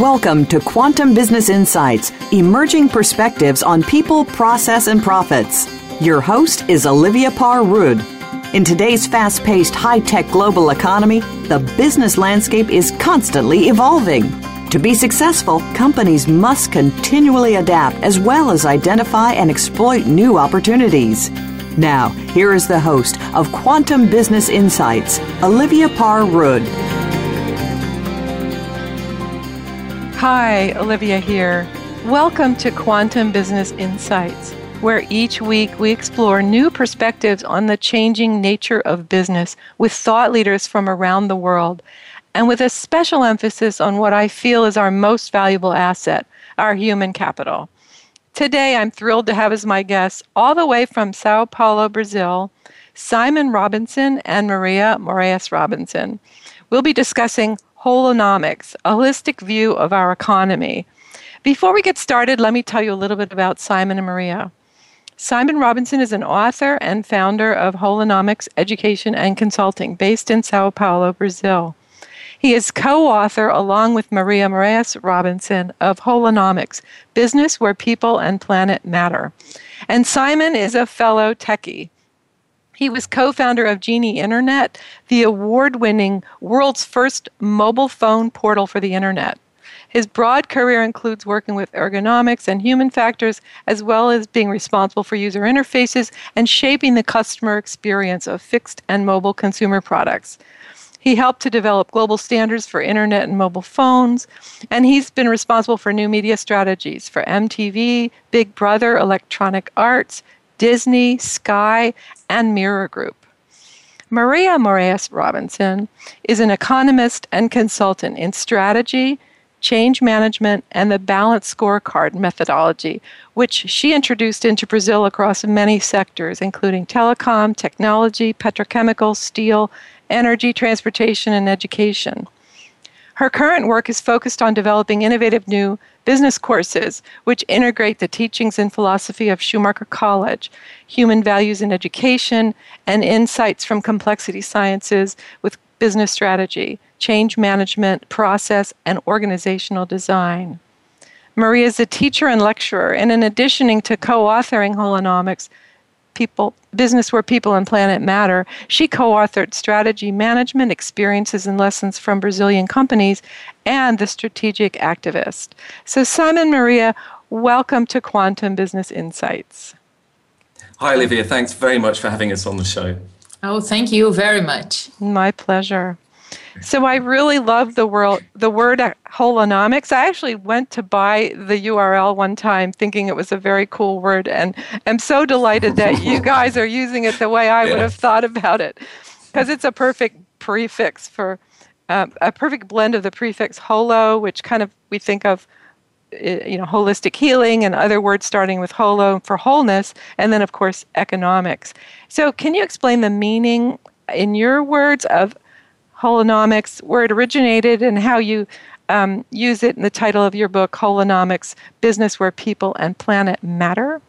Welcome to Quantum Business Insights Emerging Perspectives on People, Process, and Profits. Your host is Olivia Parr Rud. In today's fast paced, high tech global economy, the business landscape is constantly evolving. To be successful, companies must continually adapt as well as identify and exploit new opportunities. Now, here is the host of Quantum Business Insights, Olivia Parr Rud. Hi, Olivia here. Welcome to Quantum Business Insights, where each week we explore new perspectives on the changing nature of business with thought leaders from around the world, and with a special emphasis on what I feel is our most valuable asset, our human capital. Today, I'm thrilled to have as my guests, all the way from Sao Paulo, Brazil, Simon Robinson and Maria Moraes Robinson. We'll be discussing Holonomics, a holistic view of our economy. Before we get started, let me tell you a little bit about Simon and Maria. Simon Robinson is an author and founder of Holonomics Education and Consulting, based in Sao Paulo, Brazil. He is co author, along with Maria Moraes Robinson, of Holonomics Business Where People and Planet Matter. And Simon is a fellow techie. He was co founder of Genie Internet, the award winning world's first mobile phone portal for the Internet. His broad career includes working with ergonomics and human factors, as well as being responsible for user interfaces and shaping the customer experience of fixed and mobile consumer products. He helped to develop global standards for internet and mobile phones, and he's been responsible for new media strategies for MTV, Big Brother, Electronic Arts, Disney, Sky, and Mirror Group. Maria Moraes Robinson is an economist and consultant in strategy, change management, and the balanced scorecard methodology, which she introduced into Brazil across many sectors, including telecom, technology, petrochemicals, steel, energy, transportation, and education. Her current work is focused on developing innovative new business courses which integrate the teachings and philosophy of Schumacher College, human values in education, and insights from complexity sciences with business strategy, change management, process, and organizational design. Maria is a teacher and lecturer, and in addition to co authoring Holonomics, people business where people and planet matter. She co-authored strategy management experiences and lessons from brazilian companies and the strategic activist. So simon maria welcome to quantum business insights. Hi olivia. Thanks very much for having us on the show. Oh thank you very much. My pleasure so I really love the word the word holonomics. I actually went to buy the URL one time thinking it was a very cool word and I'm so delighted that you guys are using it the way I yeah. would have thought about it. Because it's a perfect prefix for um, a perfect blend of the prefix holo, which kind of we think of you know holistic healing and other words starting with holo for wholeness and then of course economics so can you explain the meaning in your words of holonomics, where it originated, and how you um, use it in the title of your book, Holonomics Business Where People and Planet Matter?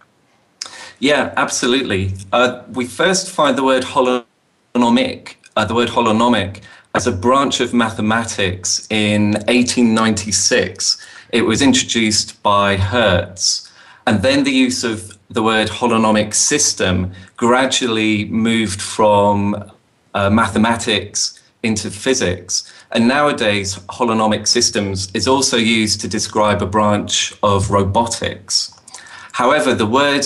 Yeah, absolutely. Uh, we first find the word holonomic, uh, the word holonomic, as a branch of mathematics in 1896. It was introduced by Hertz. And then the use of the word holonomic system gradually moved from uh, mathematics into physics. And nowadays, holonomic systems is also used to describe a branch of robotics. However, the word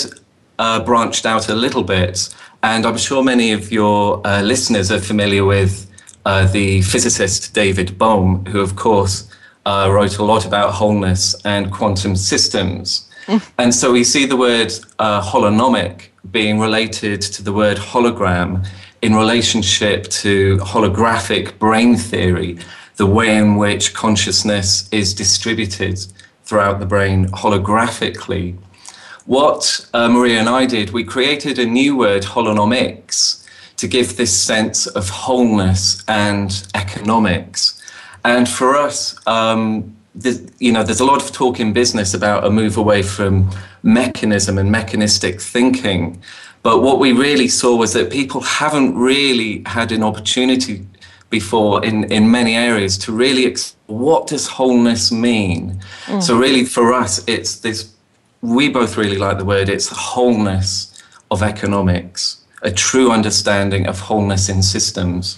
uh, branched out a little bit, and I'm sure many of your uh, listeners are familiar with uh, the physicist David Bohm, who, of course, uh, wrote a lot about wholeness and quantum systems. Mm. And so we see the word uh, holonomic being related to the word hologram in relationship to holographic brain theory, the way in which consciousness is distributed throughout the brain holographically. What uh, Maria and I did, we created a new word, holonomics, to give this sense of wholeness and economics. And for us, um, you know, there's a lot of talk in business about a move away from mechanism and mechanistic thinking. But what we really saw was that people haven't really had an opportunity before in, in many areas to really explore what does wholeness mean. Mm. So really for us, it's this, we both really like the word, it's wholeness of economics, a true understanding of wholeness in systems.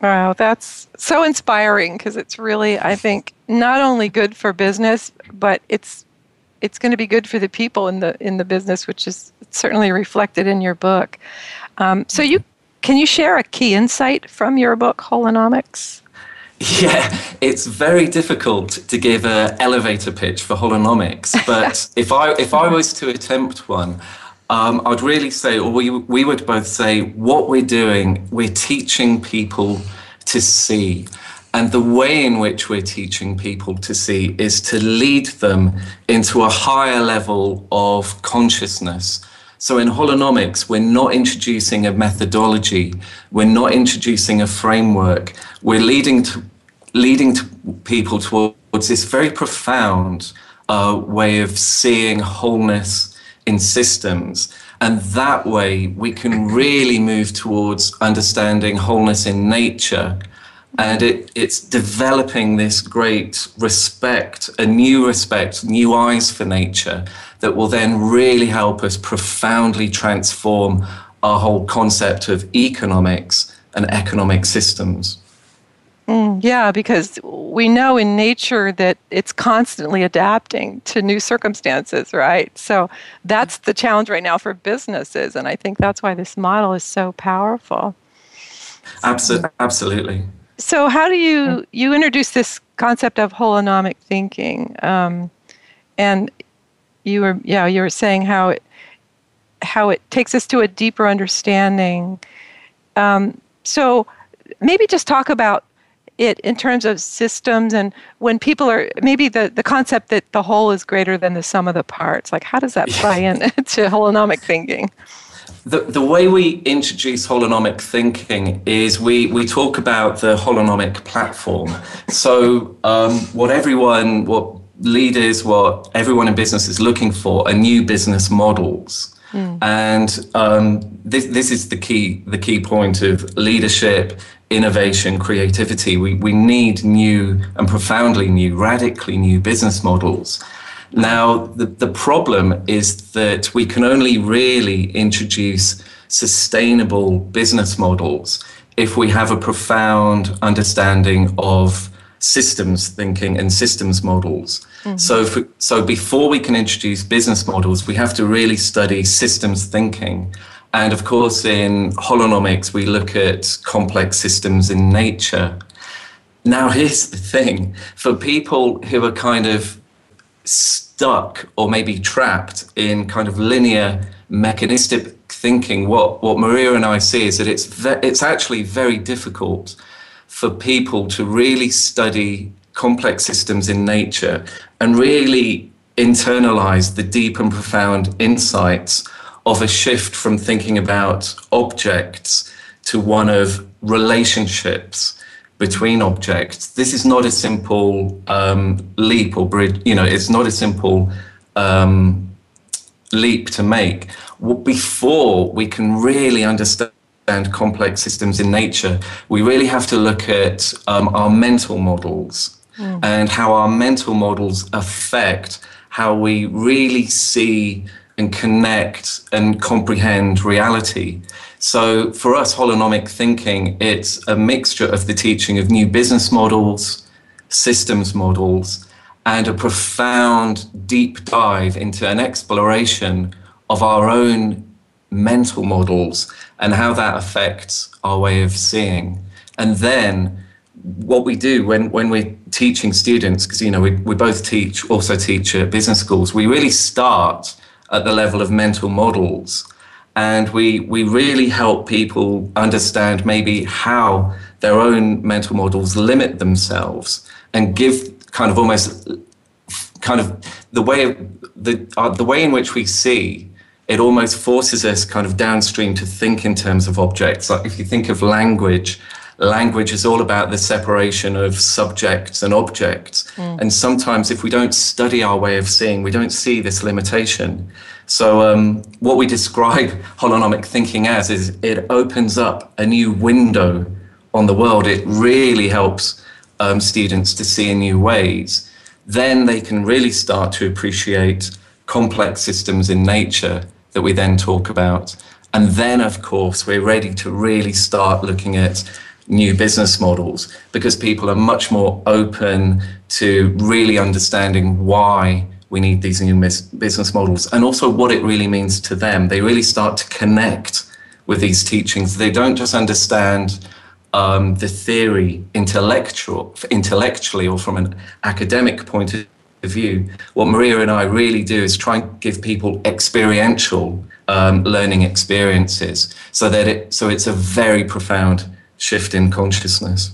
Wow, that's so inspiring because it's really, I think, not only good for business, but it's it's going to be good for the people in the in the business, which is certainly reflected in your book. Um, so, you can you share a key insight from your book, Holonomics? Yeah, it's very difficult to give an elevator pitch for holonomics, but if I if I was to attempt one, um, I'd really say, or we we would both say, what we're doing, we're teaching people to see. And the way in which we're teaching people to see is to lead them into a higher level of consciousness. So in holonomics, we're not introducing a methodology, we're not introducing a framework, we're leading to leading to people towards this very profound uh, way of seeing wholeness in systems. And that way, we can really move towards understanding wholeness in nature and it, it's developing this great respect, a new respect, new eyes for nature that will then really help us profoundly transform our whole concept of economics and economic systems. Mm, yeah, because we know in nature that it's constantly adapting to new circumstances, right? So that's the challenge right now for businesses. And I think that's why this model is so powerful. Absolutely. Absolutely. So, how do you you introduce this concept of holonomic thinking? Um, and you were yeah you were saying how it how it takes us to a deeper understanding. Um, so, maybe just talk about it in terms of systems and when people are maybe the, the concept that the whole is greater than the sum of the parts like how does that play into holonomic thinking the, the way we introduce holonomic thinking is we, we talk about the holonomic platform. So, um, what everyone, what leaders, what everyone in business is looking for are new business models. Mm. And um, this, this is the key, the key point of leadership, innovation, creativity. We, we need new and profoundly new, radically new business models. Now, the, the problem is that we can only really introduce sustainable business models if we have a profound understanding of systems thinking and systems models. Mm-hmm. So, for, so before we can introduce business models, we have to really study systems thinking. And of course, in holonomics, we look at complex systems in nature. Now, here's the thing for people who are kind of stuck or maybe trapped in kind of linear mechanistic thinking, what, what Maria and I see is that it's, ve- it's actually very difficult for people to really study complex systems in nature and really internalize the deep and profound insights of a shift from thinking about objects to one of relationships between objects. This is not a simple um, leap or bridge, you know, it's not a simple um, leap to make. Before we can really understand complex systems in nature, we really have to look at um, our mental models mm. and how our mental models affect how we really see and connect and comprehend reality. So for us, holonomic thinking, it's a mixture of the teaching of new business models, systems models, and a profound deep dive into an exploration of our own mental models and how that affects our way of seeing. And then what we do when, when we're teaching students, because you know we, we both teach, also teach at business schools, we really start at the level of mental models and we we really help people understand maybe how their own mental models limit themselves and give kind of almost kind of the way the uh, the way in which we see it almost forces us kind of downstream to think in terms of objects. Like if you think of language language is all about the separation of subjects and objects mm. and sometimes if we don't study our way of seeing we don't see this limitation so, um, what we describe holonomic thinking as is it opens up a new window on the world, it really helps um, students to see in new ways. Then they can really start to appreciate complex systems in nature that we then talk about. And then, of course, we're ready to really start looking at new business models because people are much more open to really understanding why we need these new business models and also what it really means to them. They really start to connect with these teachings. They don't just understand um, the theory intellectual, intellectually or from an academic point of view. What Maria and I really do is try and give people experiential um, learning experiences so that it so it's a very profound shift in consciousness.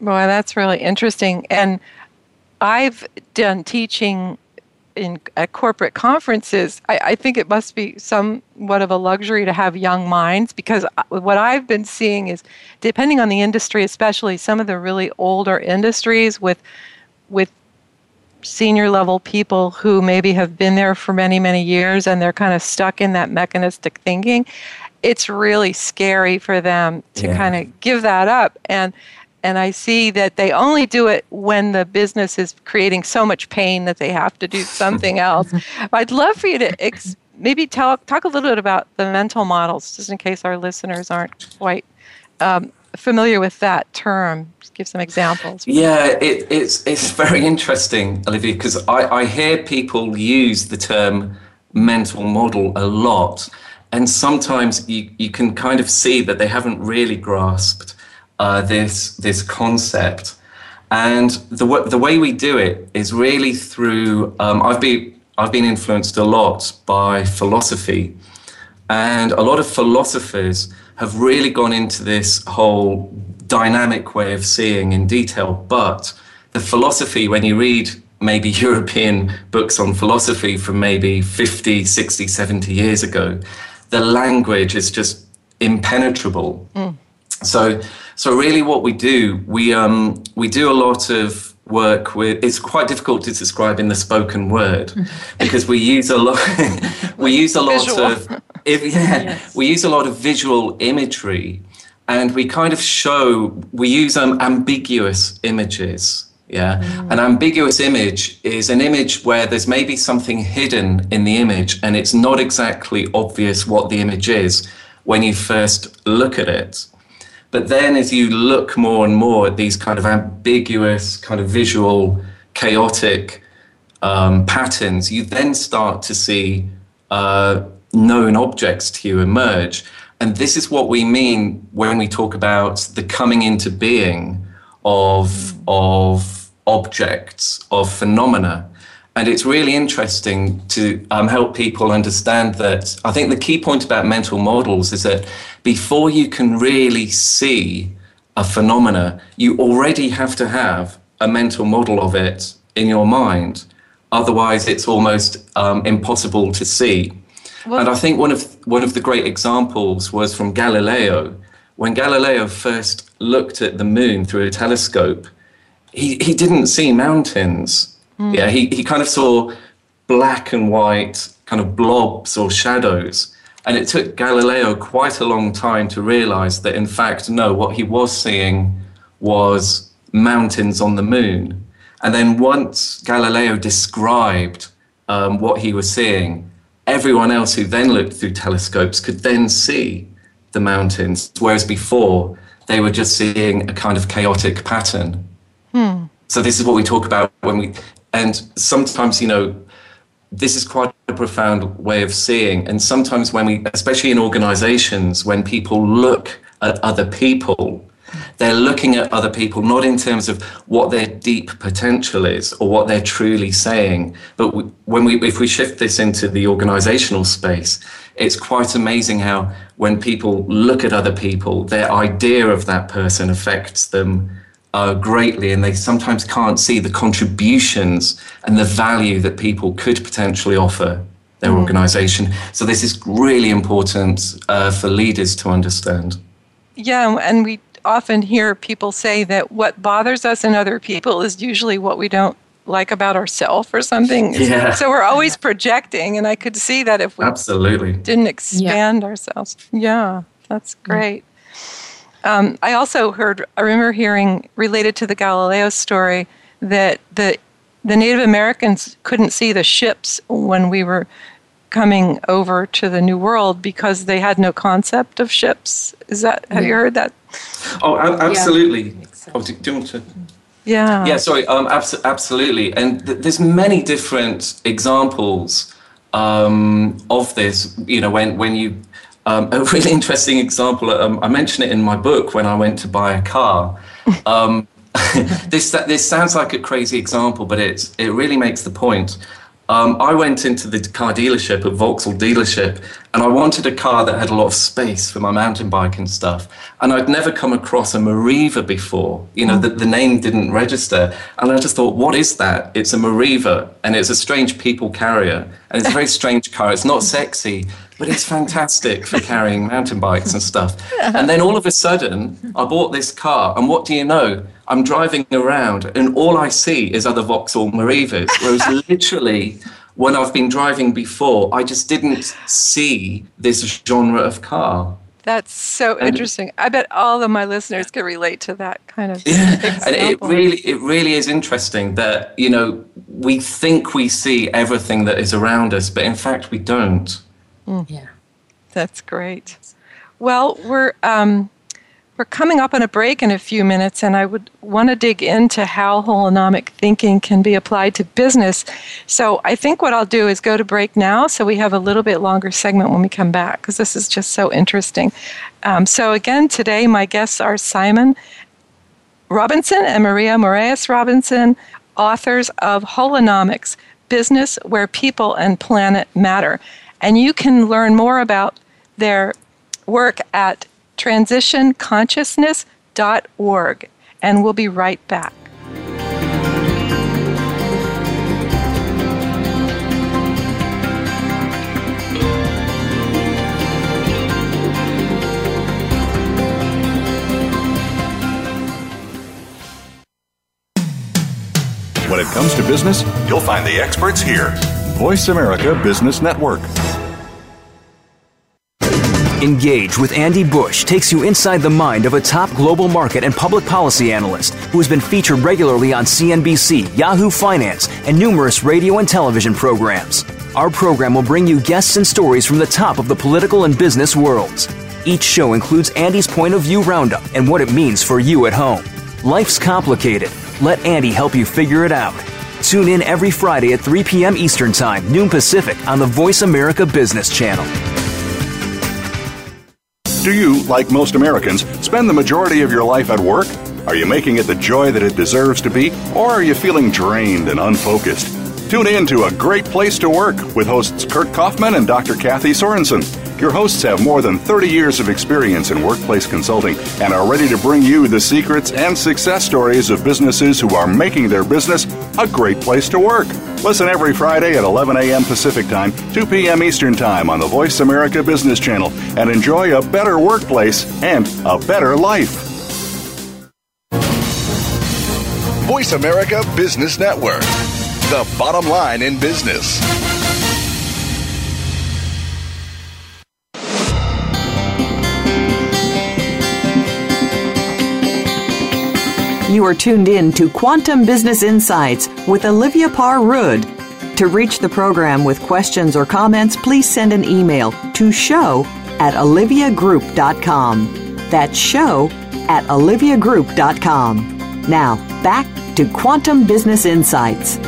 Boy, that's really interesting. And I've done teaching in at corporate conferences. I, I, think it must be somewhat of a luxury to have young minds because what I've been seeing is, depending on the industry, especially some of the really older industries with with senior level people who maybe have been there for many many years and they're kind of stuck in that mechanistic thinking it's really scary for them to yeah. kind of give that up and and I see that they only do it when the business is creating so much pain that they have to do something else. I'd love for you to ex- maybe tell talk a little bit about the mental models, just in case our listeners aren't quite um, familiar with that term. Just give some examples. Yeah, it, it's it's very interesting, Olivia, because I, I hear people use the term mental model a lot and sometimes you, you can kind of see that they haven't really grasped uh, this this concept. And the the way we do it is really through. Um, I've been I've been influenced a lot by philosophy, and a lot of philosophers have really gone into this whole dynamic way of seeing in detail. But the philosophy, when you read maybe European books on philosophy from maybe 50, 60, 70 years ago, the language is just impenetrable. Mm. So, so really, what we do, we um, we do a lot of work with. It's quite difficult to describe in the spoken word because we use a lot. we use a lot Visual. of. If, yeah, yes. we use a lot of visual imagery, and we kind of show. We use um, ambiguous images. Yeah. Mm. An ambiguous image is an image where there's maybe something hidden in the image and it's not exactly obvious what the image is when you first look at it. But then as you look more and more at these kind of ambiguous, kind of visual, chaotic um, patterns, you then start to see uh, known objects to you emerge. And this is what we mean when we talk about the coming into being of, mm. of objects, of phenomena. And it's really interesting to um, help people understand that. I think the key point about mental models is that before you can really see a phenomena, you already have to have a mental model of it in your mind. Otherwise, it's almost um, impossible to see. Well, and I think one of one of the great examples was from Galileo. When Galileo first looked at the moon through a telescope, he, he didn't see mountains. Mm. Yeah, he, he kind of saw black and white kind of blobs or shadows. And it took Galileo quite a long time to realize that, in fact, no, what he was seeing was mountains on the moon. And then once Galileo described um, what he was seeing, everyone else who then looked through telescopes could then see the mountains, whereas before they were just seeing a kind of chaotic pattern. Hmm. So this is what we talk about when we, and sometimes, you know, this is quite a profound way of seeing. And sometimes when we, especially in organizations, when people look at other people, they're looking at other people not in terms of what their deep potential is or what they're truly saying, but when we, if we shift this into the organizational space, it's quite amazing how when people look at other people, their idea of that person affects them uh, greatly, and they sometimes can't see the contributions and the value that people could potentially offer their mm. organization. So, this is really important uh, for leaders to understand. Yeah, and we often hear people say that what bothers us in other people is usually what we don't like about ourselves or something. Yeah. So we're always projecting, and I could see that if we absolutely didn't expand yeah. ourselves. Yeah, that's great. Um, I also heard, I remember hearing related to the Galileo story that the the Native Americans couldn't see the ships when we were coming over to the New World because they had no concept of ships. Is that have yeah. you heard that? Oh, absolutely. Yeah. Oh, do, do, you want to? Yeah. Yeah. Sorry. Um. Abso- absolutely. And th- there's many different examples um, of this. You know, when when you um, a really interesting example. Um, I mention it in my book when I went to buy a car. Um, this this sounds like a crazy example, but it's it really makes the point. Um, I went into the car dealership, a Vauxhall dealership, and I wanted a car that had a lot of space for my mountain bike and stuff. And I'd never come across a Meriva before. You know, the, the name didn't register. And I just thought, what is that? It's a Meriva, and it's a strange people carrier. And it's a very strange car. It's not sexy, but it's fantastic for carrying mountain bikes and stuff. And then all of a sudden, I bought this car, and what do you know? I'm driving around and all I see is other Vauxhall Merivas. Whereas literally, when I've been driving before, I just didn't see this genre of car. That's so and interesting. I bet all of my listeners can relate to that kind of. Yeah, example. and it really, it really is interesting that you know we think we see everything that is around us, but in fact we don't. Mm. Yeah, that's great. Well, we're um, we're coming up on a break in a few minutes, and I would want to dig into how holonomic thinking can be applied to business. So I think what I'll do is go to break now so we have a little bit longer segment when we come back, because this is just so interesting. Um, so, again, today my guests are Simon Robinson and Maria Moraes Robinson, authors of Holonomics Business Where People and Planet Matter. And you can learn more about their work at transitionconsciousness.org. And we'll be right back. When it comes to business, you'll find the experts here. Voice America Business Network. Engage with Andy Bush takes you inside the mind of a top global market and public policy analyst who has been featured regularly on CNBC, Yahoo Finance, and numerous radio and television programs. Our program will bring you guests and stories from the top of the political and business worlds. Each show includes Andy's point of view roundup and what it means for you at home. Life's complicated. Let Andy help you figure it out. Tune in every Friday at 3 p.m. Eastern Time, noon Pacific, on the Voice America Business Channel. Do you, like most Americans, spend the majority of your life at work? Are you making it the joy that it deserves to be, or are you feeling drained and unfocused? Tune in to A Great Place to Work with hosts Kurt Kaufman and Dr. Kathy Sorensen. Your hosts have more than 30 years of experience in workplace consulting and are ready to bring you the secrets and success stories of businesses who are making their business a great place to work. Listen every Friday at 11 a.m. Pacific Time, 2 p.m. Eastern Time on the Voice America Business Channel and enjoy a better workplace and a better life. Voice America Business Network, the bottom line in business. You are tuned in to Quantum Business Insights with Olivia Parr Rud. To reach the program with questions or comments, please send an email to show at oliviagroup.com. That's show at oliviagroup.com. Now, back to Quantum Business Insights.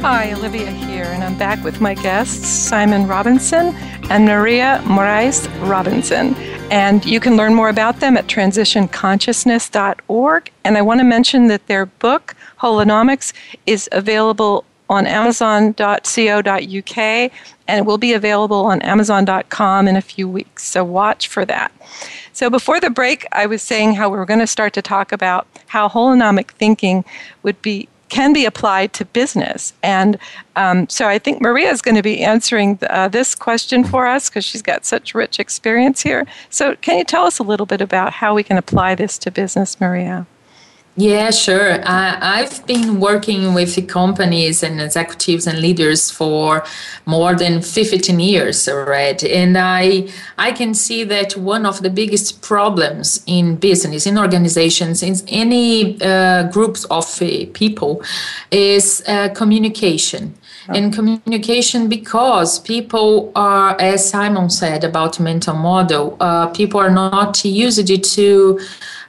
Hi, Olivia here, and I'm back with my guests, Simon Robinson and Maria Moraes Robinson. And you can learn more about them at transitionconsciousness.org. And I want to mention that their book, Holonomics, is available on amazon.co.uk and it will be available on amazon.com in a few weeks. So watch for that. So before the break, I was saying how we are going to start to talk about how holonomic thinking would be can be applied to business. And um, so I think Maria is going to be answering uh, this question for us because she's got such rich experience here. So, can you tell us a little bit about how we can apply this to business, Maria? Yeah, sure. I, have been working with companies and executives and leaders for more than 15 years already. And I, I can see that one of the biggest problems in business, in organizations, in any uh, groups of uh, people is uh, communication. And communication because people are, as Simon said about mental model, uh, people are not used to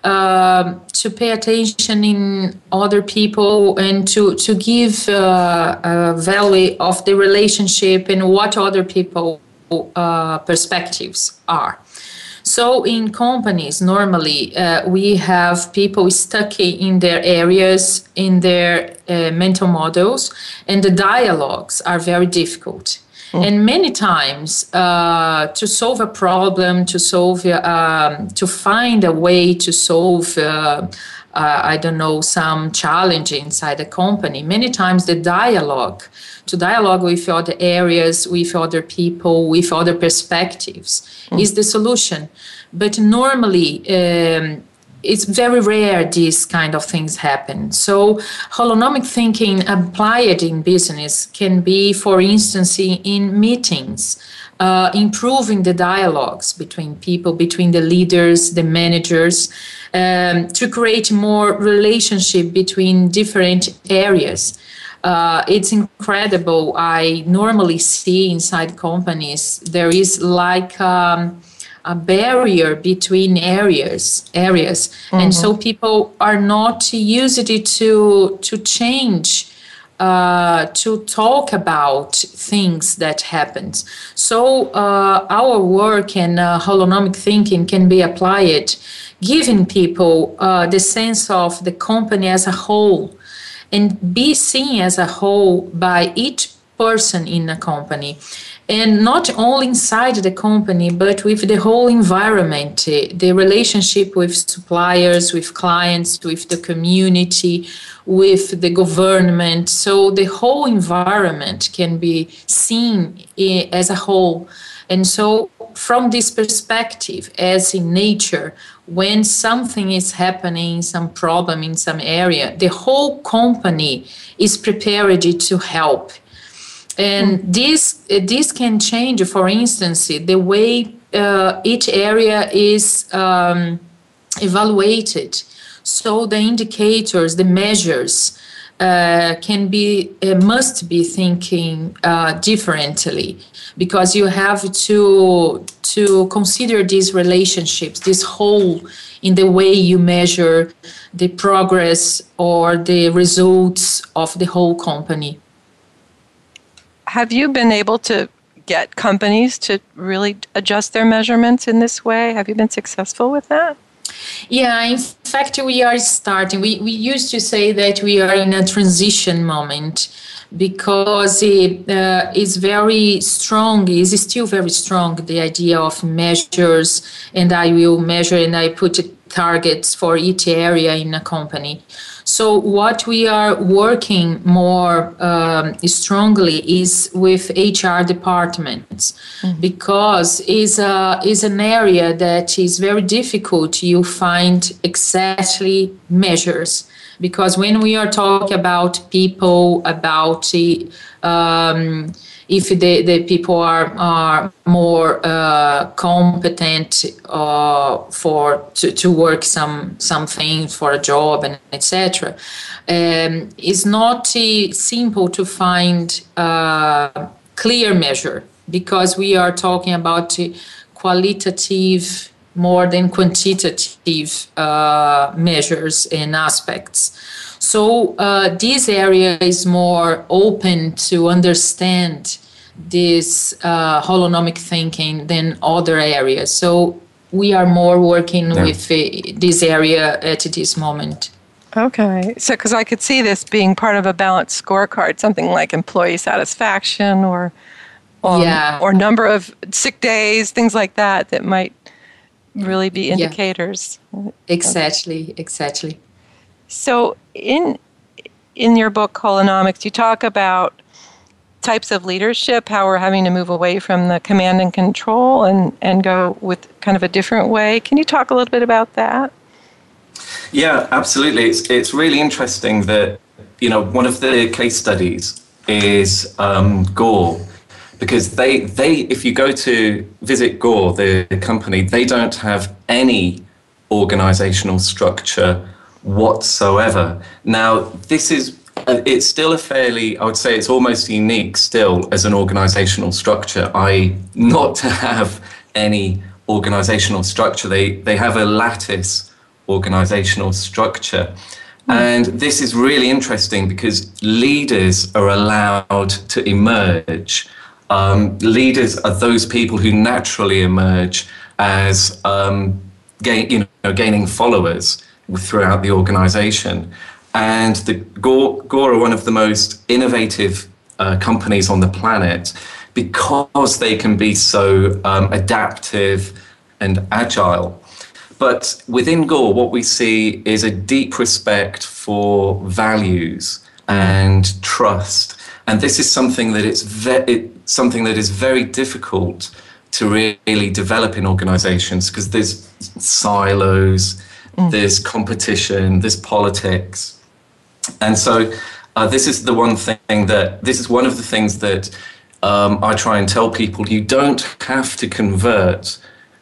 uh, to pay attention in other people and to to give uh, value of the relationship and what other people uh, perspectives are. So in companies, normally uh, we have people stuck in their areas, in their uh, mental models, and the dialogues are very difficult. Mm. And many times, uh, to solve a problem, to solve, um, to find a way to solve, uh, uh, I don't know, some challenge inside the company, many times the dialogue, to dialogue with other areas, with other people, with other perspectives, mm. is the solution. But normally, um, it's very rare these kind of things happen. So holonomic thinking applied in business can be, for instance, in meetings, uh, improving the dialogues between people, between the leaders, the managers, um, to create more relationship between different areas. Uh, it's incredible. I normally see inside companies there is like. Um, a barrier between areas areas mm-hmm. and so mm-hmm. people are not used to to change uh, to talk about things that happened. So uh, our work and uh, holonomic thinking can be applied, giving people uh, the sense of the company as a whole, and be seen as a whole by each person in a company and not only inside the company but with the whole environment eh, the relationship with suppliers with clients with the community with the government. So the whole environment can be seen eh, as a whole. And so from this perspective as in nature when something is happening some problem in some area the whole company is prepared to help and mm. this this can change for instance the way uh, each area is um, evaluated so the indicators the measures uh, can be uh, must be thinking uh, differently because you have to to consider these relationships this whole in the way you measure the progress or the results of the whole company have you been able to get companies to really adjust their measurements in this way? Have you been successful with that? Yeah, in fact, we are starting. We, we used to say that we are in a transition moment because it uh, is very strong, is still very strong, the idea of measures, and I will measure and I put targets for each area in a company. So what we are working more um, strongly is with HR departments mm-hmm. because is a is an area that is very difficult. You find exactly measures because when we are talking about people about um, if the, the people are, are more uh, competent uh, for to, to work some something for a job and etc um, it's not uh, simple to find a clear measure because we are talking about qualitative more than quantitative uh, measures and aspects so uh, this area is more open to understand this uh, holonomic thinking than other areas. So we are more working yeah. with uh, this area at this moment. Okay, so because I could see this being part of a balanced scorecard, something like employee satisfaction or um, yeah. or number of sick days, things like that, that might really be indicators. Yeah. Exactly, exactly. So in in your book Holonomics, you talk about types of leadership, how we're having to move away from the command and control and, and go with kind of a different way. Can you talk a little bit about that? Yeah, absolutely. It's it's really interesting that you know one of the case studies is um, Gore, because they they if you go to visit Gore, the company, they don't have any organizational structure whatsoever. Now, this is uh, it's still a fairly, I would say it's almost unique still as an organizational structure, i.e., not to have any organizational structure. They, they have a lattice organizational structure. Hmm. And this is really interesting because leaders are allowed to emerge. Um, leaders are those people who naturally emerge as um, gain, you know, gaining followers throughout the organization. And the Gore, are one of the most innovative uh, companies on the planet because they can be so um, adaptive and agile. But within Gore, what we see is a deep respect for values and trust. And this is something that it's ve- something that is very difficult to really develop in organizations because there's silos, mm. there's competition, there's politics. And so uh, this is the one thing that, this is one of the things that um, I try and tell people you don't have to convert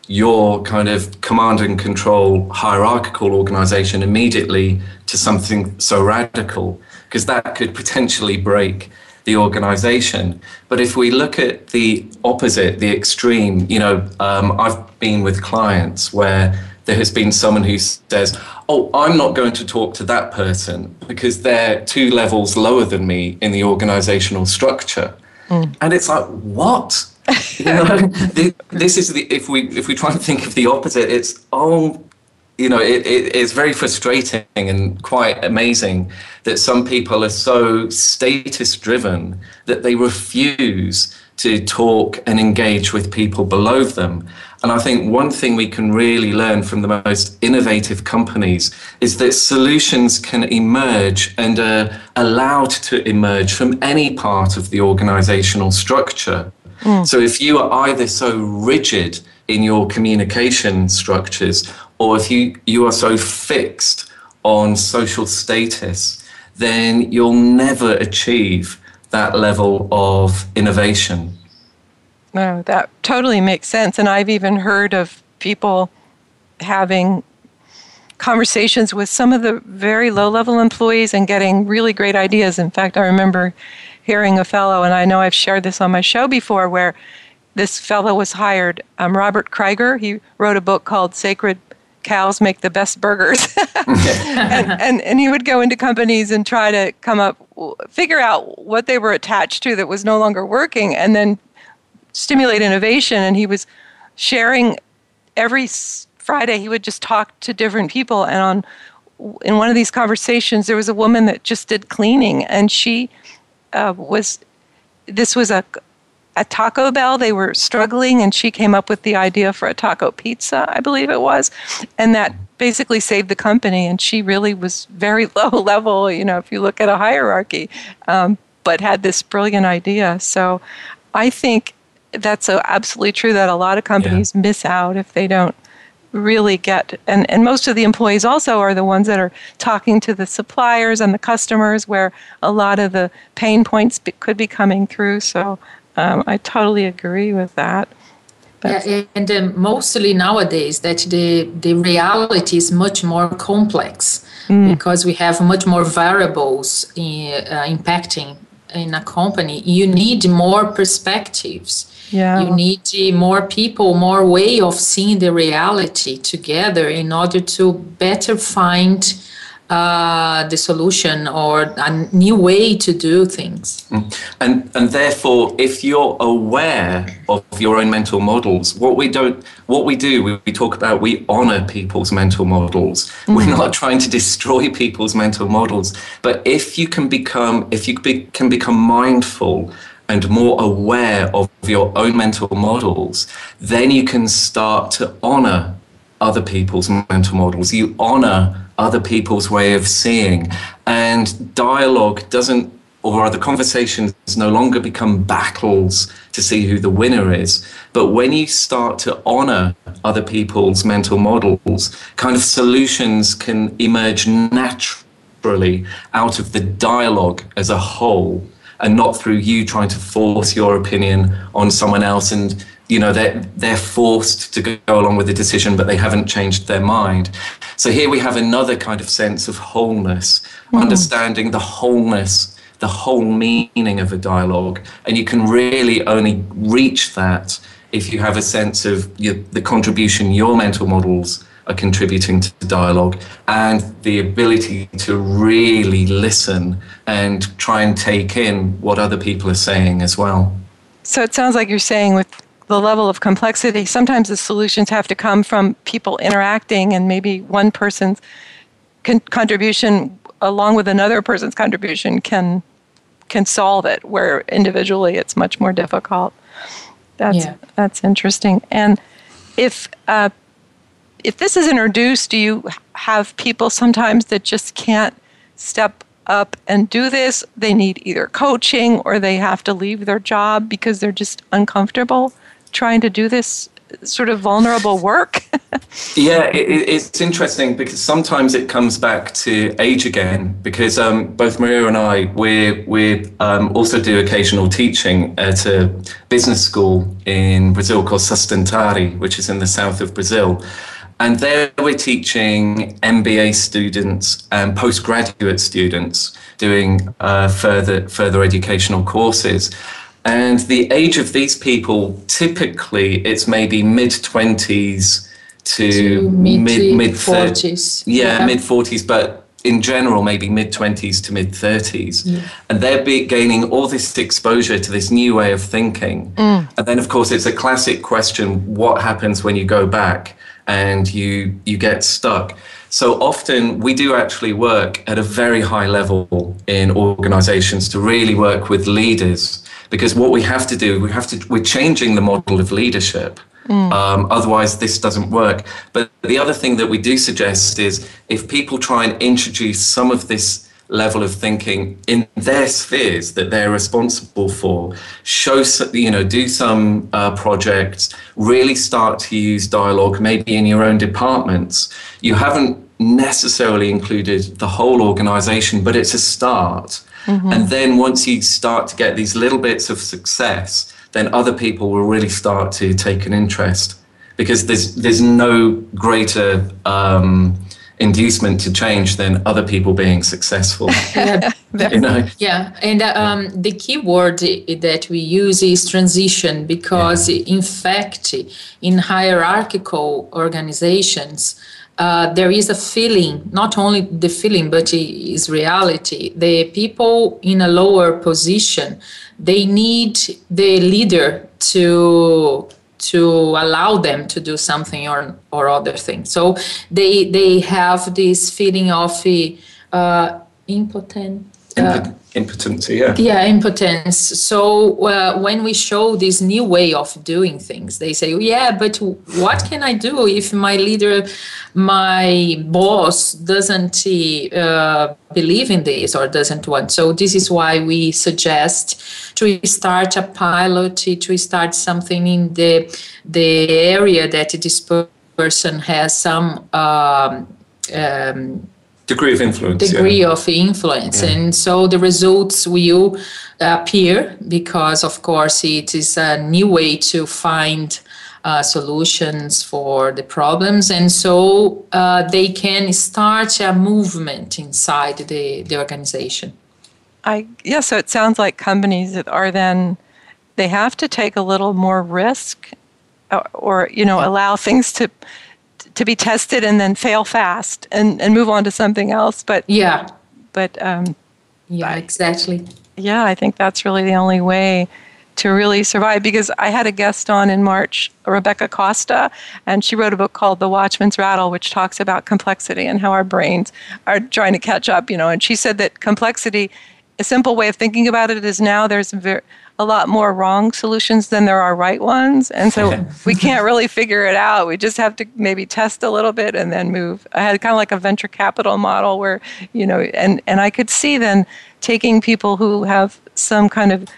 your kind of command and control hierarchical organization immediately to something so radical, because that could potentially break the organization. But if we look at the opposite, the extreme, you know, um, I've been with clients where there has been someone who says, Oh, I'm not going to talk to that person because they're two levels lower than me in the organizational structure. Mm. And it's like, what? you know, this is the if we if we try and think of the opposite, it's oh you know, it, it, it's very frustrating and quite amazing that some people are so status driven that they refuse to talk and engage with people below them. And I think one thing we can really learn from the most innovative companies is that solutions can emerge and are allowed to emerge from any part of the organizational structure. Mm. So if you are either so rigid in your communication structures or if you, you are so fixed on social status, then you'll never achieve that level of innovation. No, that totally makes sense. And I've even heard of people having conversations with some of the very low level employees and getting really great ideas. In fact, I remember hearing a fellow, and I know I've shared this on my show before, where this fellow was hired, um, Robert Kriegel. He wrote a book called Sacred cows make the best burgers. and, and, and he would go into companies and try to come up, figure out what they were attached to that was no longer working, and then stimulate innovation. And he was sharing every Friday, he would just talk to different people. And on in one of these conversations, there was a woman that just did cleaning, and she uh, was. This was a at Taco Bell, they were struggling, and she came up with the idea for a taco pizza, I believe it was, and that basically saved the company. And she really was very low level, you know, if you look at a hierarchy, um, but had this brilliant idea. So I think that's so absolutely true that a lot of companies yeah. miss out if they don't really get and, and most of the employees also are the ones that are talking to the suppliers and the customers where a lot of the pain points be, could be coming through so um, I totally agree with that. yeah, and um, mostly nowadays that the the reality is much more complex mm. because we have much more variables in, uh, impacting in a company. You need more perspectives. Yeah. You need more people, more way of seeing the reality together in order to better find uh, the solution or a new way to do things. Mm. And and therefore, if you're aware of your own mental models, what we don't, what we do, we, we talk about, we honor people's mental models. Mm-hmm. We're not trying to destroy people's mental models, but if you can become, if you be, can become mindful and more aware of your own mental models, then you can start to honor other people's mental models. You honor other people's way of seeing. And dialogue doesn't or are the conversations no longer become battles to see who the winner is but when you start to honor other people's mental models kind of solutions can emerge naturally out of the dialogue as a whole and not through you trying to force your opinion on someone else and you know they're they're forced to go along with the decision but they haven't changed their mind so here we have another kind of sense of wholeness mm. understanding the wholeness the whole meaning of a dialogue. And you can really only reach that if you have a sense of your, the contribution your mental models are contributing to the dialogue and the ability to really listen and try and take in what other people are saying as well. So it sounds like you're saying with the level of complexity, sometimes the solutions have to come from people interacting and maybe one person's con- contribution along with another person's contribution can can solve it where individually it's much more difficult that's yeah. that's interesting and if uh, if this is introduced do you have people sometimes that just can't step up and do this they need either coaching or they have to leave their job because they're just uncomfortable trying to do this sort of vulnerable work? yeah, it, it's interesting because sometimes it comes back to age again. Because um, both Maria and I, we we um, also do occasional teaching at a business school in Brazil called Sustentare, which is in the south of Brazil. And there we're teaching MBA students and postgraduate students doing uh, further further educational courses. And the age of these people, typically, it's maybe mid 20s to, to mid mid 40s. Yeah, yeah. mid 40s, but in general, maybe mid 20s to mid 30s. Yeah. And they're be, gaining all this exposure to this new way of thinking. Mm. And then, of course, it's a classic question what happens when you go back and you, you get stuck? So often we do actually work at a very high level in organizations to really work with leaders because what we have to do, we have to, we're changing the model of leadership. Mm. Um, otherwise, this doesn't work. But the other thing that we do suggest is if people try and introduce some of this level of thinking in their spheres that they're responsible for, show, you know, do some uh, projects, really start to use dialogue, maybe in your own departments. You haven't necessarily included the whole organization, but it's a start. Mm-hmm. And then once you start to get these little bits of success, then other people will really start to take an interest because there's there's no greater um, inducement to change than other people being successful. yeah, you know? yeah. and uh, um, the key word that we use is transition because, yeah. in fact, in hierarchical organizations, uh, there is a feeling, not only the feeling, but it is reality. The people in a lower position, they need the leader to to allow them to do something or or other thing. So they they have this feeling of uh, impotent. Uh, impotency yeah. Yeah impotence. So uh, when we show this new way of doing things they say yeah but what can i do if my leader my boss doesn't uh, believe in this or doesn't want? So this is why we suggest to start a pilot to start something in the the area that this person has some um, um, degree of influence degree yeah. of influence yeah. and so the results will appear because of course it is a new way to find uh, solutions for the problems and so uh, they can start a movement inside the, the organization i yeah so it sounds like companies that are then they have to take a little more risk or, uh, or you know allow things to to be tested and then fail fast and, and move on to something else. But yeah, but um, yeah, exactly. Yeah, I think that's really the only way to really survive because I had a guest on in March, Rebecca Costa, and she wrote a book called The Watchman's Rattle, which talks about complexity and how our brains are trying to catch up, you know. And she said that complexity, a simple way of thinking about it is now there's a very, a lot more wrong solutions than there are right ones. And so we can't really figure it out. We just have to maybe test a little bit and then move. I had kind of like a venture capital model where, you know, and, and I could see then taking people who have some kind of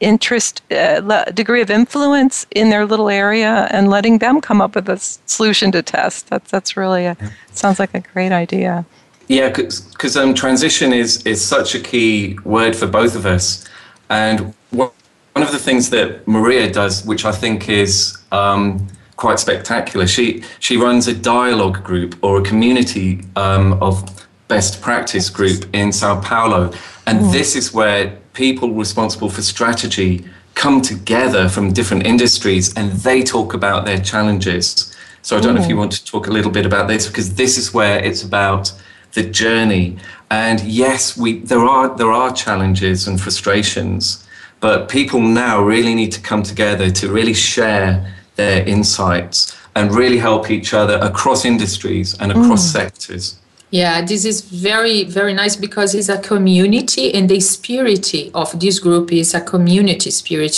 interest, uh, degree of influence in their little area, and letting them come up with a solution to test. That's that's really a, sounds like a great idea. Yeah, because um, transition is is such a key word for both of us, and one of the things that Maria does, which I think is um, quite spectacular, she she runs a dialogue group or a community um, of best practice group in Sao Paulo, and mm. this is where people responsible for strategy come together from different industries and they talk about their challenges. So I don't know if you want to talk a little bit about this because this is where it's about the journey. And yes, we there are there are challenges and frustrations, but people now really need to come together to really share their insights and really help each other across industries and across mm. sectors. Yeah, this is very, very nice because it's a community, and the spirit of this group is a community spirit.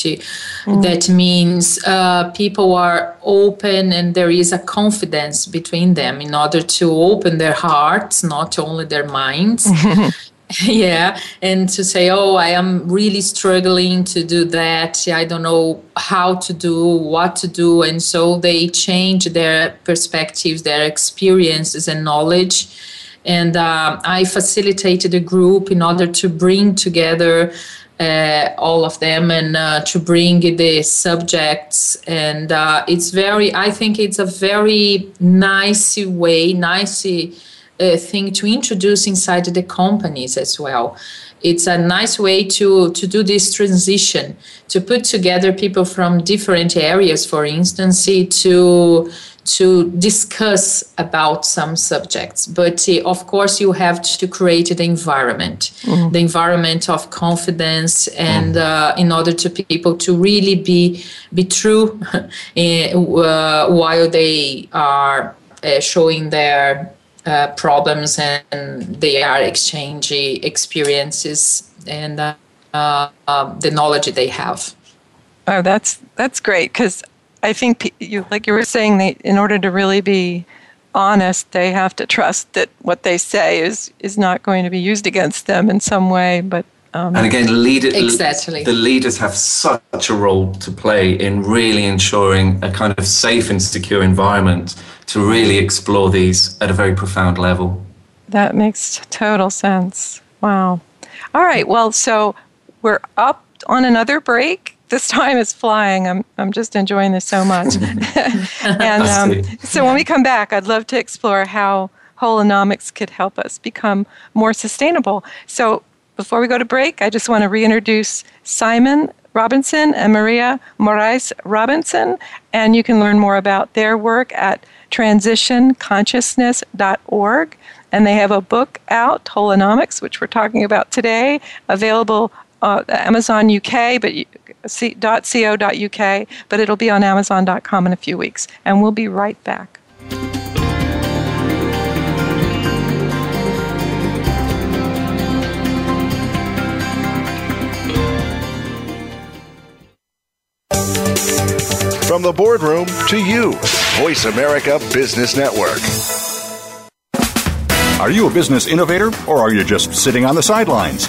Mm. That means uh, people are open and there is a confidence between them in order to open their hearts, not only their minds. yeah, and to say, oh, I am really struggling to do that. I don't know how to do, what to do. And so they change their perspectives, their experiences, and knowledge and uh, I facilitated a group in order to bring together uh, all of them and uh, to bring the subjects. And uh, it's very, I think it's a very nice way, nice uh, thing to introduce inside the companies as well. It's a nice way to, to do this transition, to put together people from different areas, for instance, to to discuss about some subjects but uh, of course you have to create the environment. Mm-hmm. the environment of confidence and uh, in order to people to really be be true uh, while they are uh, showing their uh, problems and they are exchanging experiences and uh, um, the knowledge they have. Oh that's that's great because I think you, like you were saying, they, in order to really be honest, they have to trust that what they say is is not going to be used against them in some way. But um, and again, leader, exactly. the leaders have such a role to play in really ensuring a kind of safe and secure environment to really explore these at a very profound level. That makes total sense. Wow. All right. Well, so we're up on another break this time is flying. I'm, I'm just enjoying this so much. and um, so when we come back, I'd love to explore how holonomics could help us become more sustainable. So before we go to break, I just want to reintroduce Simon Robinson and Maria Moraes Robinson, and you can learn more about their work at transitionconsciousness.org. And they have a book out, Holonomics, which we're talking about today, available uh, Amazon UK, but .co.uk, but it'll be on Amazon.com in a few weeks. And we'll be right back. From the boardroom to you, Voice America Business Network. Are you a business innovator or are you just sitting on the sidelines?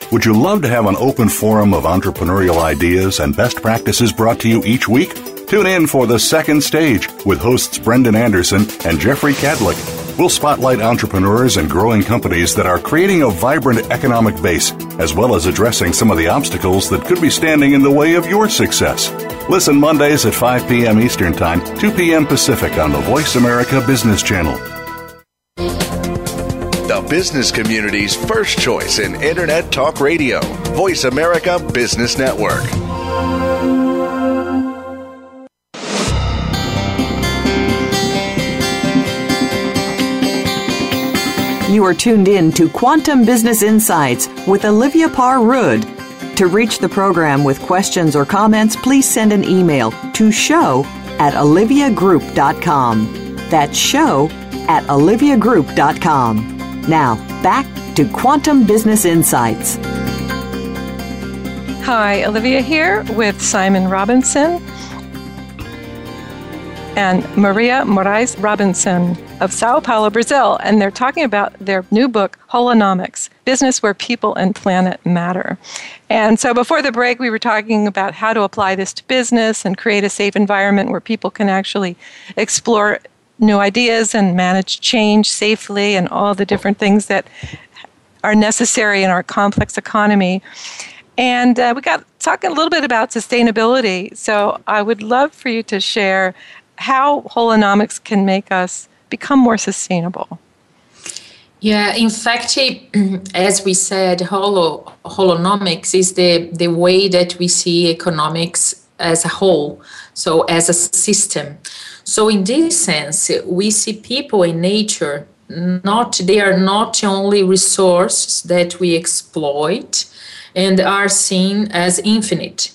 Would you love to have an open forum of entrepreneurial ideas and best practices brought to you each week? Tune in for The Second Stage with hosts Brendan Anderson and Jeffrey Cadlick. We'll spotlight entrepreneurs and growing companies that are creating a vibrant economic base, as well as addressing some of the obstacles that could be standing in the way of your success. Listen Mondays at 5 p.m. Eastern Time, 2 p.m. Pacific on the Voice America Business Channel. Business community's first choice in Internet Talk Radio, Voice America Business Network. You are tuned in to Quantum Business Insights with Olivia Parr Rud. To reach the program with questions or comments, please send an email to show at oliviagroup.com. That's show at oliviagroup.com. Now, back to Quantum Business Insights. Hi, Olivia here with Simon Robinson and Maria Moraes Robinson of Sao Paulo, Brazil. And they're talking about their new book, Holonomics Business Where People and Planet Matter. And so before the break, we were talking about how to apply this to business and create a safe environment where people can actually explore new ideas and manage change safely and all the different things that are necessary in our complex economy. And uh, we got talking a little bit about sustainability. So I would love for you to share how holonomics can make us become more sustainable. Yeah, in fact, as we said, holo, holonomics is the, the way that we see economics as a whole, so as a system. So, in this sense, we see people in nature not they are not only resources that we exploit and are seen as infinite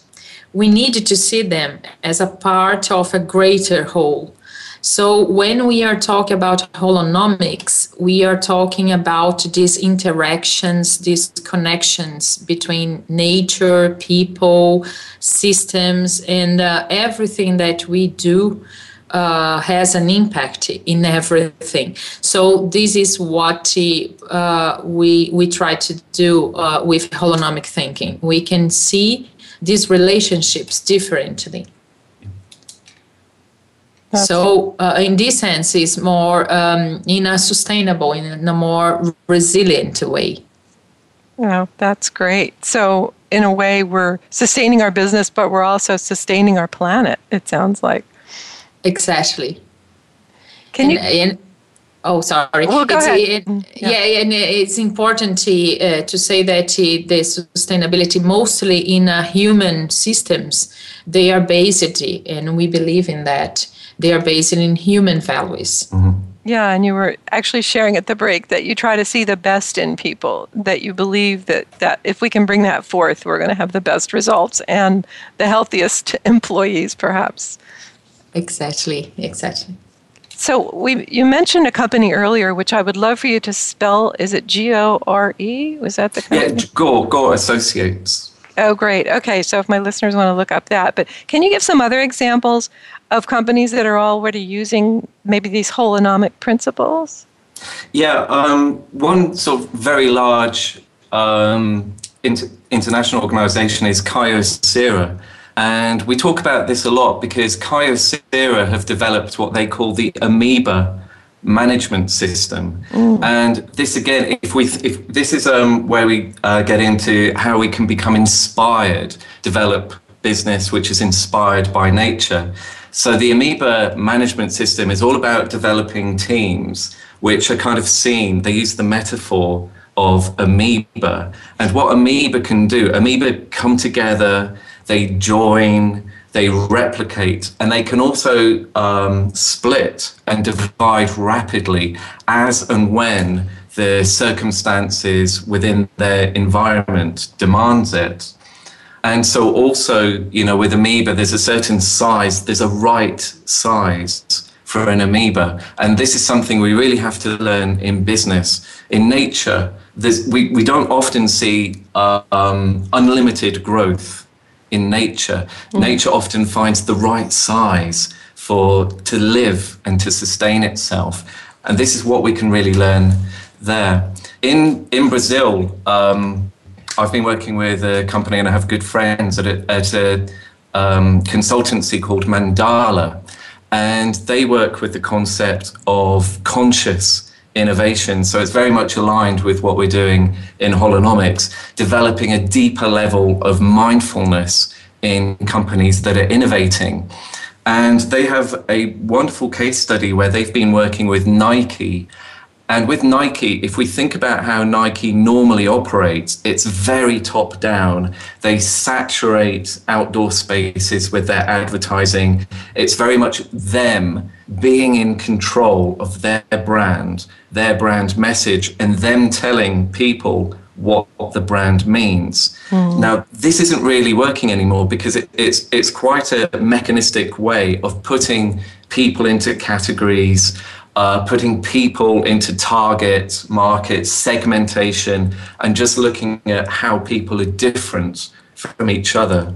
we need to see them as a part of a greater whole. So when we are talking about holonomics, we are talking about these interactions, these connections between nature, people, systems, and uh, everything that we do uh, has an impact in everything. So this is what uh, we we try to do uh, with holonomic thinking. We can see these relationships differently. So, uh, in this sense, it's more um, in a sustainable, in a more resilient way. Oh, that's great. So, in a way, we're sustaining our business, but we're also sustaining our planet. It sounds like. Exactly. Can and, you? And, Oh, sorry. Well, go it's, ahead. It, mm, yeah. yeah, and it's important to, uh, to say that uh, the sustainability, mostly in uh, human systems, they are based, and we believe in that, they are based in human values. Mm-hmm. Yeah, and you were actually sharing at the break that you try to see the best in people, that you believe that, that if we can bring that forth, we're going to have the best results and the healthiest employees, perhaps. Exactly, exactly. So we you mentioned a company earlier, which I would love for you to spell. Is it G O R E? Was that the company? Yeah, Gore Gore Associates. Oh, great. Okay, so if my listeners want to look up that, but can you give some other examples of companies that are already using maybe these holonomic principles? Yeah, um, one sort of very large um, inter- international organization is Kyocera and we talk about this a lot because Kyocera have developed what they call the amoeba management system. Mm. And this again, if we, if this is um, where we uh, get into how we can become inspired, develop business which is inspired by nature. So the amoeba management system is all about developing teams which are kind of seen. They use the metaphor of amoeba and what amoeba can do. Amoeba come together they join, they replicate, and they can also um, split and divide rapidly as and when the circumstances within their environment demands it. And so also, you know, with amoeba, there's a certain size, there's a right size for an amoeba. And this is something we really have to learn in business. In nature, we, we don't often see uh, um, unlimited growth in nature. Mm. Nature often finds the right size for to live and to sustain itself, and this is what we can really learn there. In in Brazil, um, I've been working with a company, and I have good friends at a, at a um, consultancy called Mandala, and they work with the concept of conscious innovation. So it's very much aligned with what we're doing in holonomics, developing a deeper level of mindfulness in companies that are innovating. And they have a wonderful case study where they've been working with Nike And with Nike, if we think about how Nike normally operates, it's very top down. They saturate outdoor spaces with their advertising. It's very much them being in control of their brand, their brand message, and them telling people what the brand means. Mm. Now, this isn't really working anymore because it, it's, it's quite a mechanistic way of putting people into categories uh, putting people into target markets, segmentation, and just looking at how people are different from each other.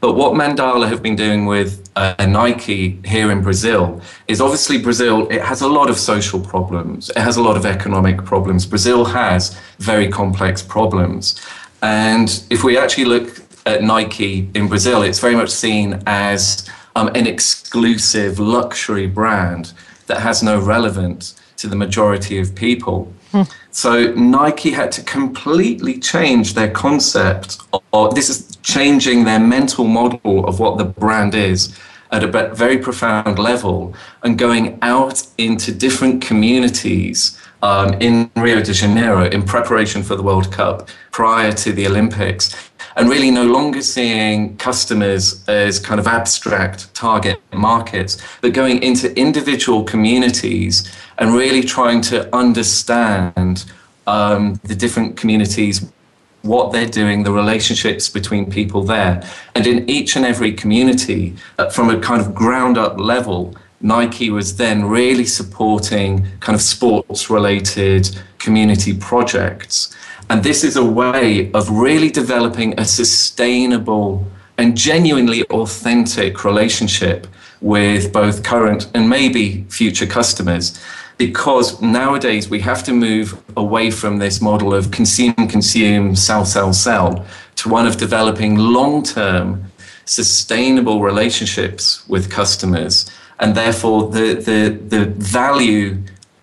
But what Mandala have been doing with uh, Nike here in Brazil is obviously Brazil, it has a lot of social problems, it has a lot of economic problems. Brazil has very complex problems. And if we actually look at Nike in Brazil, it's very much seen as um, an exclusive luxury brand that has no relevance to the majority of people. Hmm. So Nike had to completely change their concept, or this is changing their mental model of what the brand is at a very profound level and going out into different communities um, in Rio de Janeiro in preparation for the World Cup prior to the Olympics and really no longer seeing customers as kind of abstract target markets, but going into individual communities and really trying to understand um, the different communities, what they're doing, the relationships between people there. And in each and every community, uh, from a kind of ground up level, Nike was then really supporting kind of sports related community projects. And this is a way of really developing a sustainable and genuinely authentic relationship with both current and maybe future customers. Because nowadays we have to move away from this model of consume, consume, sell, sell, sell to one of developing long term, sustainable relationships with customers. And therefore, the, the, the value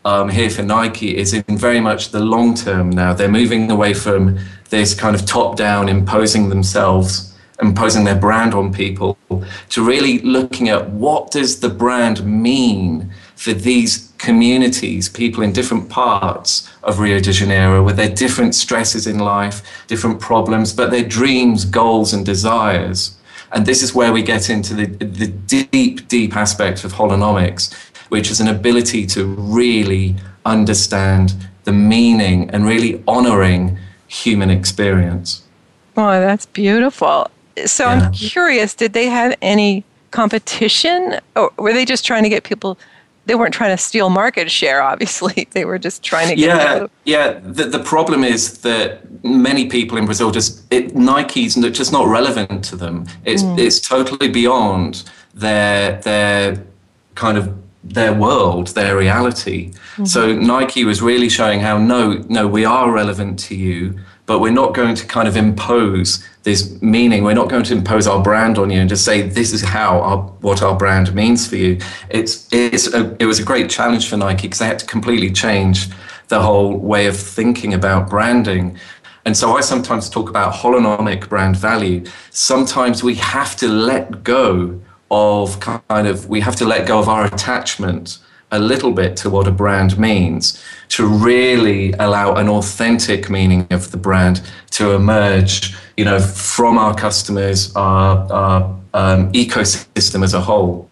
um, here for Nike is in very much the long term now. They're moving away from this kind of top down imposing themselves, imposing their brand on people, to really looking at what does the brand mean for these communities, people in different parts of Rio de Janeiro with their different stresses in life, different problems, but their dreams, goals, and desires. And this is where we get into the, the deep, deep aspect of holonomics which is an ability to really understand the meaning and really honoring human experience. Wow, that's beautiful. So yeah. I'm curious, did they have any competition or were they just trying to get people they weren't trying to steal market share obviously they were just trying to get yeah people. yeah the, the problem is that many people in brazil just it, nike's just not relevant to them it's mm. it's totally beyond their their kind of their world, their reality. Mm-hmm. So Nike was really showing how no, no, we are relevant to you, but we're not going to kind of impose this meaning. We're not going to impose our brand on you and just say this is how our, what our brand means for you. It's it's a, it was a great challenge for Nike because they had to completely change the whole way of thinking about branding. And so I sometimes talk about holonomic brand value. Sometimes we have to let go of kind of we have to let go of our attachment a little bit to what a brand means to really allow an authentic meaning of the brand to emerge you know from our customers our, our um, ecosystem as a whole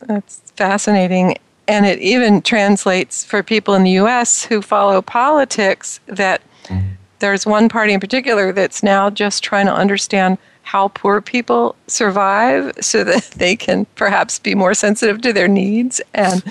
that's fascinating and it even translates for people in the US who follow politics that mm. there's one party in particular that's now just trying to understand how poor people survive so that they can perhaps be more sensitive to their needs. And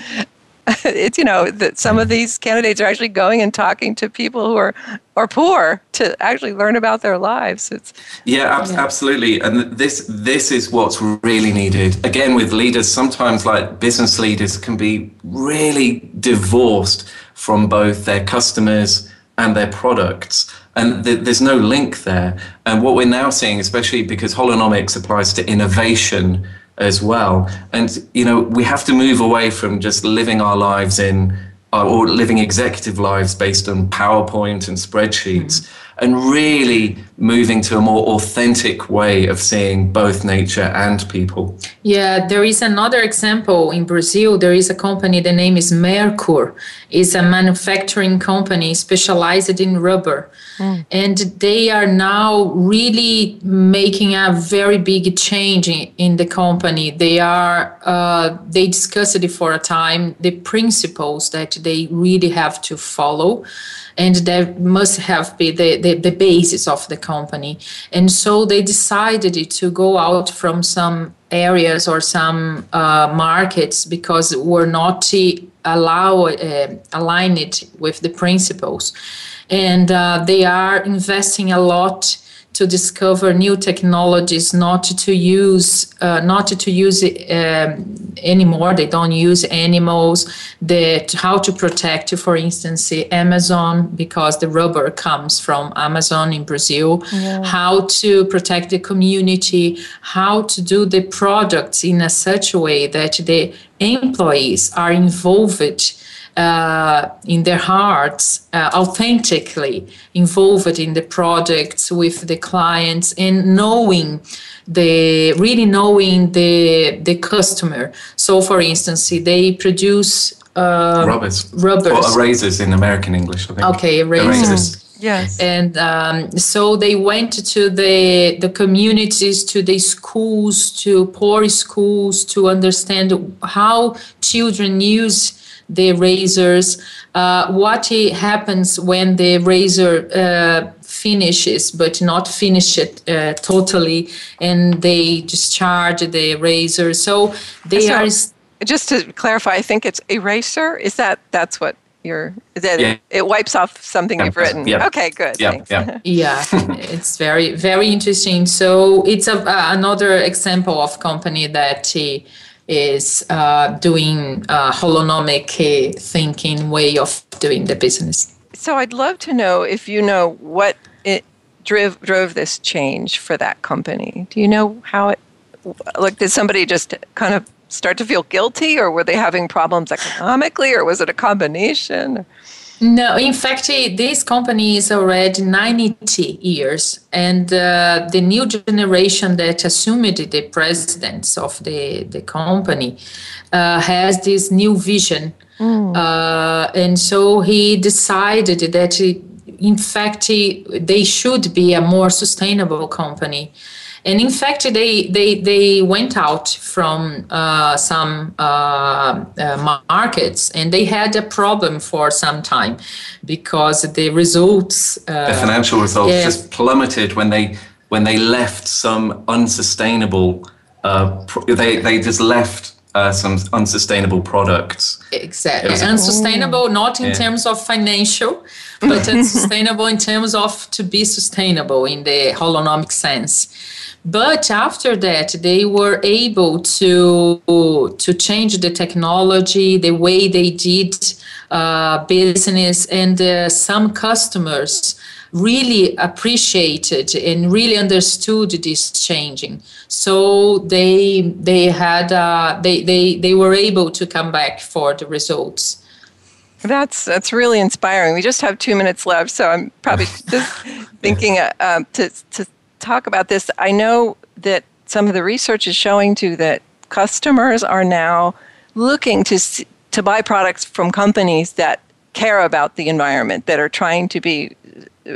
it's you know that some of these candidates are actually going and talking to people who are are poor to actually learn about their lives. It's yeah, ab- absolutely. And this this is what's really needed. Again with leaders sometimes like business leaders can be really divorced from both their customers and their products and th- there's no link there. And what we're now seeing, especially because holonomics applies to innovation as well, and you know we have to move away from just living our lives in or living executive lives based on PowerPoint and spreadsheets. Mm-hmm. And really moving to a more authentic way of seeing both nature and people. Yeah, there is another example in Brazil. There is a company, the name is Mercur. It's a manufacturing company specialized in rubber. Mm. And they are now really making a very big change in, in the company. They are uh, they discussed it for a time, the principles that they really have to follow and that must have been the, the, the basis of the company. And so they decided to go out from some areas or some uh, markets because were not to allow uh, aligned with the principles and uh, they are investing a lot to discover new technologies not to use uh, not to use um, anymore. They don't use animals. That how to protect for instance amazon because the rubber comes from amazon in brazil. Yeah. how to protect the community. How to do the products in a such a way that the employees are involved uh, in their hearts, uh, authentically involved in the projects with the clients and knowing the really knowing the the customer. So, for instance, they produce uh, rubbers, rubbers, or erasers in American English. I think. Okay, erasers. erasers. Yes. And um, so they went to the the communities, to the schools, to poor schools, to understand how children use the razors, uh, what happens when the razor uh, finishes but not finish it uh, totally and they discharge the razor so they so, are just to clarify i think it's eraser is that that's what you're that yeah. it wipes off something yeah. you've written yeah. okay good yeah yeah. yeah it's very very interesting so it's a, uh, another example of company that is uh, doing a holonomic thinking way of doing the business. So I'd love to know if you know what it drove drove this change for that company. Do you know how it like did somebody just kind of start to feel guilty or were they having problems economically or was it a combination? No, in fact, this company is already 90 years, and uh, the new generation that assumed the presidents of the, the company uh, has this new vision. Mm. Uh, and so he decided that, in fact, they should be a more sustainable company. And in fact, they they they went out from uh, some uh, uh, markets, and they had a problem for some time because the results, uh, the financial results, yeah. just plummeted when they when they left some unsustainable. Uh, they they just left uh, some unsustainable products. Exactly. Unsustainable, not in yeah. terms of financial, but unsustainable in terms of to be sustainable in the holonomic sense. But after that, they were able to to change the technology, the way they did uh, business, and uh, some customers really appreciated and really understood this changing. So they they had uh, they they they were able to come back for the results. That's that's really inspiring. We just have two minutes left, so I'm probably just thinking uh, um, to to talk about this. I know that some of the research is showing too that customers are now looking to to buy products from companies that care about the environment that are trying to be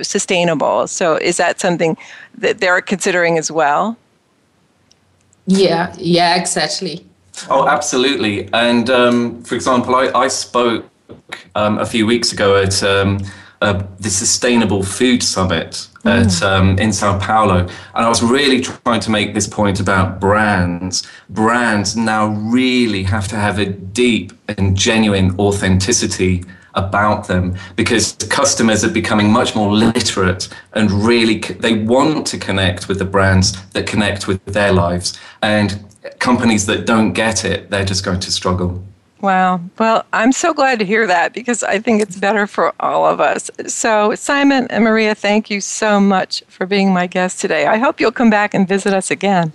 sustainable. So is that something that they're considering as well? Yeah, yeah, exactly. Oh, absolutely. And um, for example, I, I spoke um, a few weeks ago at um, uh, the Sustainable Food Summit mm. at, um, in Sao Paulo. And I was really trying to make this point about brands. Brands now really have to have a deep and genuine authenticity about them because customers are becoming much more literate and really they want to connect with the brands that connect with their lives. And companies that don't get it, they're just going to struggle. Wow. Well, I'm so glad to hear that because I think it's better for all of us. So, Simon and Maria, thank you so much for being my guest today. I hope you'll come back and visit us again.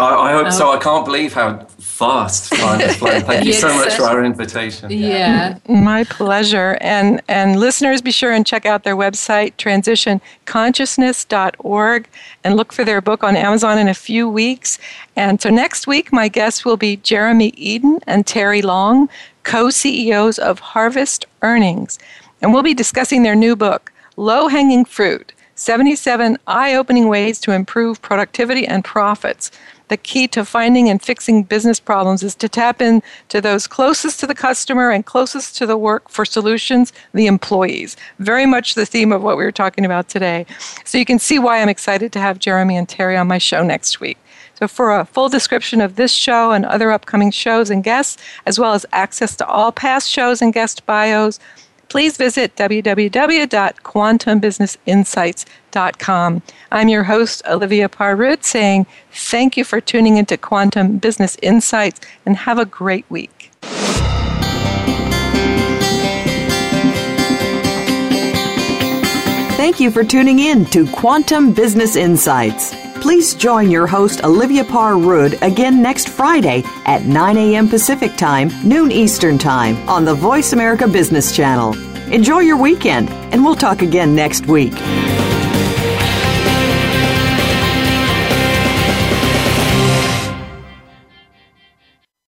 I, I hope so. Oh. I can't believe how fast time has flown. Thank you so much for our invitation. Yeah. Mm-hmm. My pleasure. And and listeners, be sure and check out their website, transitionconsciousness.org, and look for their book on Amazon in a few weeks. And so next week, my guests will be Jeremy Eden and Terry Long, co CEOs of Harvest Earnings. And we'll be discussing their new book, Low Hanging Fruit 77 Eye Opening Ways to Improve Productivity and Profits the key to finding and fixing business problems is to tap in to those closest to the customer and closest to the work for solutions, the employees. Very much the theme of what we were talking about today. So you can see why I'm excited to have Jeremy and Terry on my show next week. So, for a full description of this show and other upcoming shows and guests, as well as access to all past shows and guest bios, please visit www.quantumbusinessinsights.com. I'm your host, Olivia Parr Rud, saying thank you for tuning into Quantum Business Insights and have a great week. Thank you for tuning in to Quantum Business Insights. Please join your host, Olivia Parr Rud, again next Friday at 9 a.m. Pacific Time, noon Eastern Time on the Voice America Business Channel. Enjoy your weekend, and we'll talk again next week.